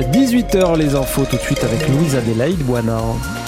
18h les infos tout de suite avec Louise Adélaïde Boinard.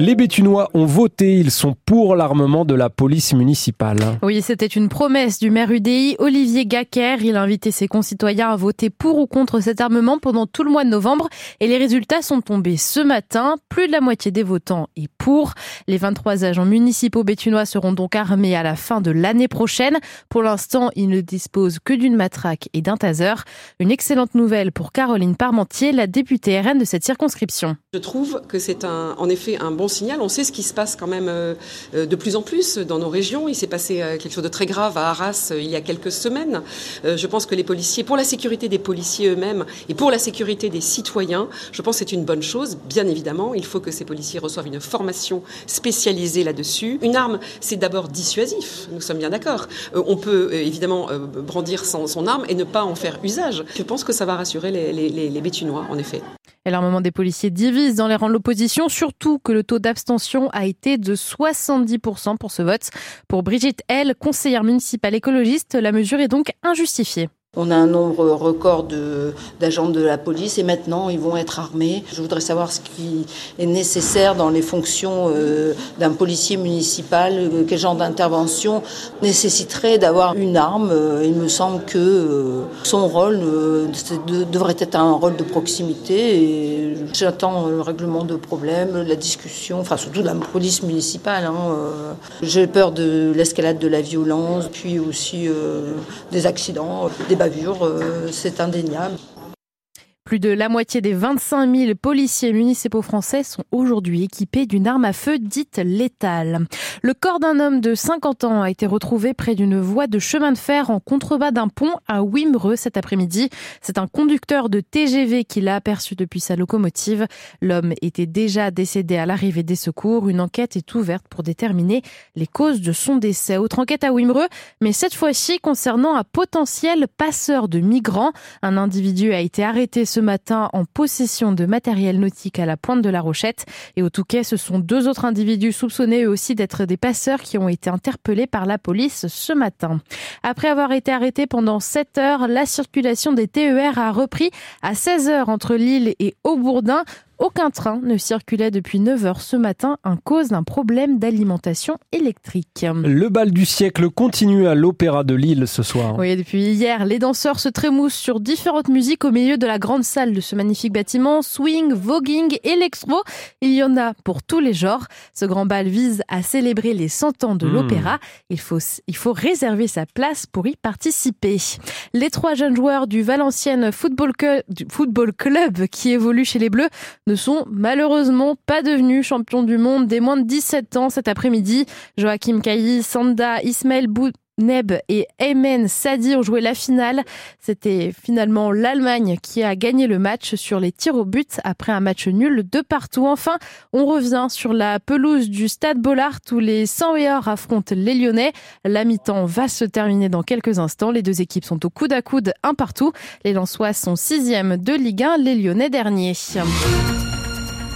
Les Bétunois ont voté, ils sont pour l'armement de la police municipale. Oui, c'était une promesse du maire UDI, Olivier Gacker. Il a invité ses concitoyens à voter pour ou contre cet armement pendant tout le mois de novembre et les résultats sont tombés ce matin. Plus de la moitié des votants est pour. Les 23 agents municipaux bétunois seront donc armés à la fin de l'année prochaine. Pour l'instant, ils ne disposent que d'une matraque et d'un taser. Une excellente nouvelle pour Caroline Parmentier, la députée RN de cette circonscription. Je trouve que c'est un, en effet un bon On sait ce qui se passe quand même euh, euh, de plus en plus dans nos régions. Il s'est passé euh, quelque chose de très grave à Arras il y a quelques semaines. Je pense que les policiers, pour la sécurité des policiers eux-mêmes et pour la sécurité des citoyens, je pense que c'est une bonne chose. Bien évidemment, il faut que ces policiers reçoivent une formation spécialisée là-dessus. Une arme, c'est d'abord dissuasif. Nous sommes bien d'accord. On peut évidemment brandir son, arme et ne pas en faire usage. Je pense que ça va rassurer les, les, les Bétunois, en effet. Et l'armement des policiers divise dans les rangs de l'opposition, surtout que le taux d'abstention a été de 70% pour ce vote. Pour Brigitte L, conseillère municipale écologiste, la mesure est donc injustifiée. On a un nombre record d'agents de, la police et maintenant ils vont être armés. Je voudrais savoir ce qui est nécessaire dans les fonctions euh, d'un policier municipal, euh, quel genre d'intervention nécessiterait d'avoir une arme. Euh, il me semble que son rôle devrait être un rôle de proximité j'attends le règlement de problèmes, la discussion, enfin surtout la police municipale. Hein, J'ai peur de l'escalade de la violence, puis aussi des accidents, des bavure, euh, c'est indéniable. Plus de la moitié des 25 000 policiers municipaux français sont aujourd'hui équipés d'une arme à feu dite létale. Le corps d'un homme de 50 ans a été retrouvé près d'une voie de chemin de fer en contrebas d'un pont à Wimereux cet après-midi. C'est un conducteur de TGV qui l'a aperçu depuis sa locomotive. L'homme était déjà décédé à l'arrivée des secours. Une enquête est ouverte pour déterminer les causes de son décès. Autre enquête à Wimereux, mais cette fois-ci concernant un potentiel passeur de migrants. Un individu a été arrêté ce ce matin en possession de matériel nautique à la pointe de la Rochette. Et au Touquet, ce sont deux autres individus soupçonnés eux aussi d'être des passeurs qui ont été interpellés par la police ce matin. Après avoir été arrêtés pendant 7 heures, la circulation des TER a repris à 16 heures entre Lille et Aubourdin. Aucun train ne circulait depuis 9 heures ce matin à cause d'un problème d'alimentation électrique. Le bal du siècle continue à l'Opéra de Lille ce soir. Oui, depuis hier, les danseurs se trémoussent sur différentes musiques au milieu de la grande salle de ce magnifique bâtiment. Swing, voguing, électro, il y en a pour tous les genres. Ce grand bal vise à célébrer les 100 ans de hmm. l'opéra. Il faut, il faut réserver sa place pour y participer. Les trois jeunes joueurs du Valenciennes Football Club qui évoluent chez les Bleus ne sont malheureusement pas devenus champions du monde des moins de 17 ans cet après-midi. Joachim Cailly, Sanda, Ismaël Bouneb et Aymen Sadi ont joué la finale. C'était finalement l'Allemagne qui a gagné le match sur les tirs au but après un match nul de partout. Enfin, on revient sur la pelouse du Stade Bollard où les 100 meilleurs affrontent les Lyonnais. La mi-temps va se terminer dans quelques instants. Les deux équipes sont au coude à coude, un partout. Les Lensois sont sixième de Ligue 1, les Lyonnais derniers.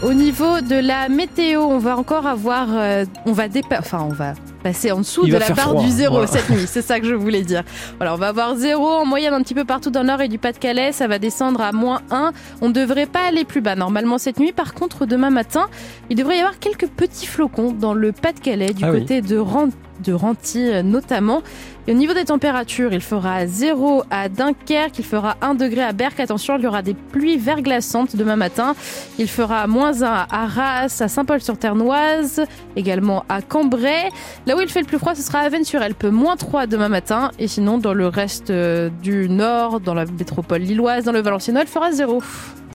Au niveau de la météo, on va encore avoir, euh, on va enfin on va passer en dessous de la barre du zéro cette nuit. C'est ça que je voulais dire. Voilà, on va avoir zéro en moyenne un petit peu partout dans le nord et du Pas-de-Calais. Ça va descendre à moins 1. On ne devrait pas aller plus bas normalement cette nuit. Par contre, demain matin, il devrait y avoir quelques petits flocons dans le Pas-de-Calais du ah côté de Rente de Renty euh, notamment. Et au niveau des températures, il fera 0 à Dunkerque, il fera 1 degré à Berck. Attention, il y aura des pluies verglaçantes demain matin. Il fera moins 1 à Arras, à Saint-Paul-sur-Ternoise, également à Cambrai. Là où il fait le plus froid, ce sera à Vennes-sur-Elpe, moins 3 demain matin. Et sinon, dans le reste euh, du nord, dans la métropole lilloise, dans le Valenciennes, il fera 0.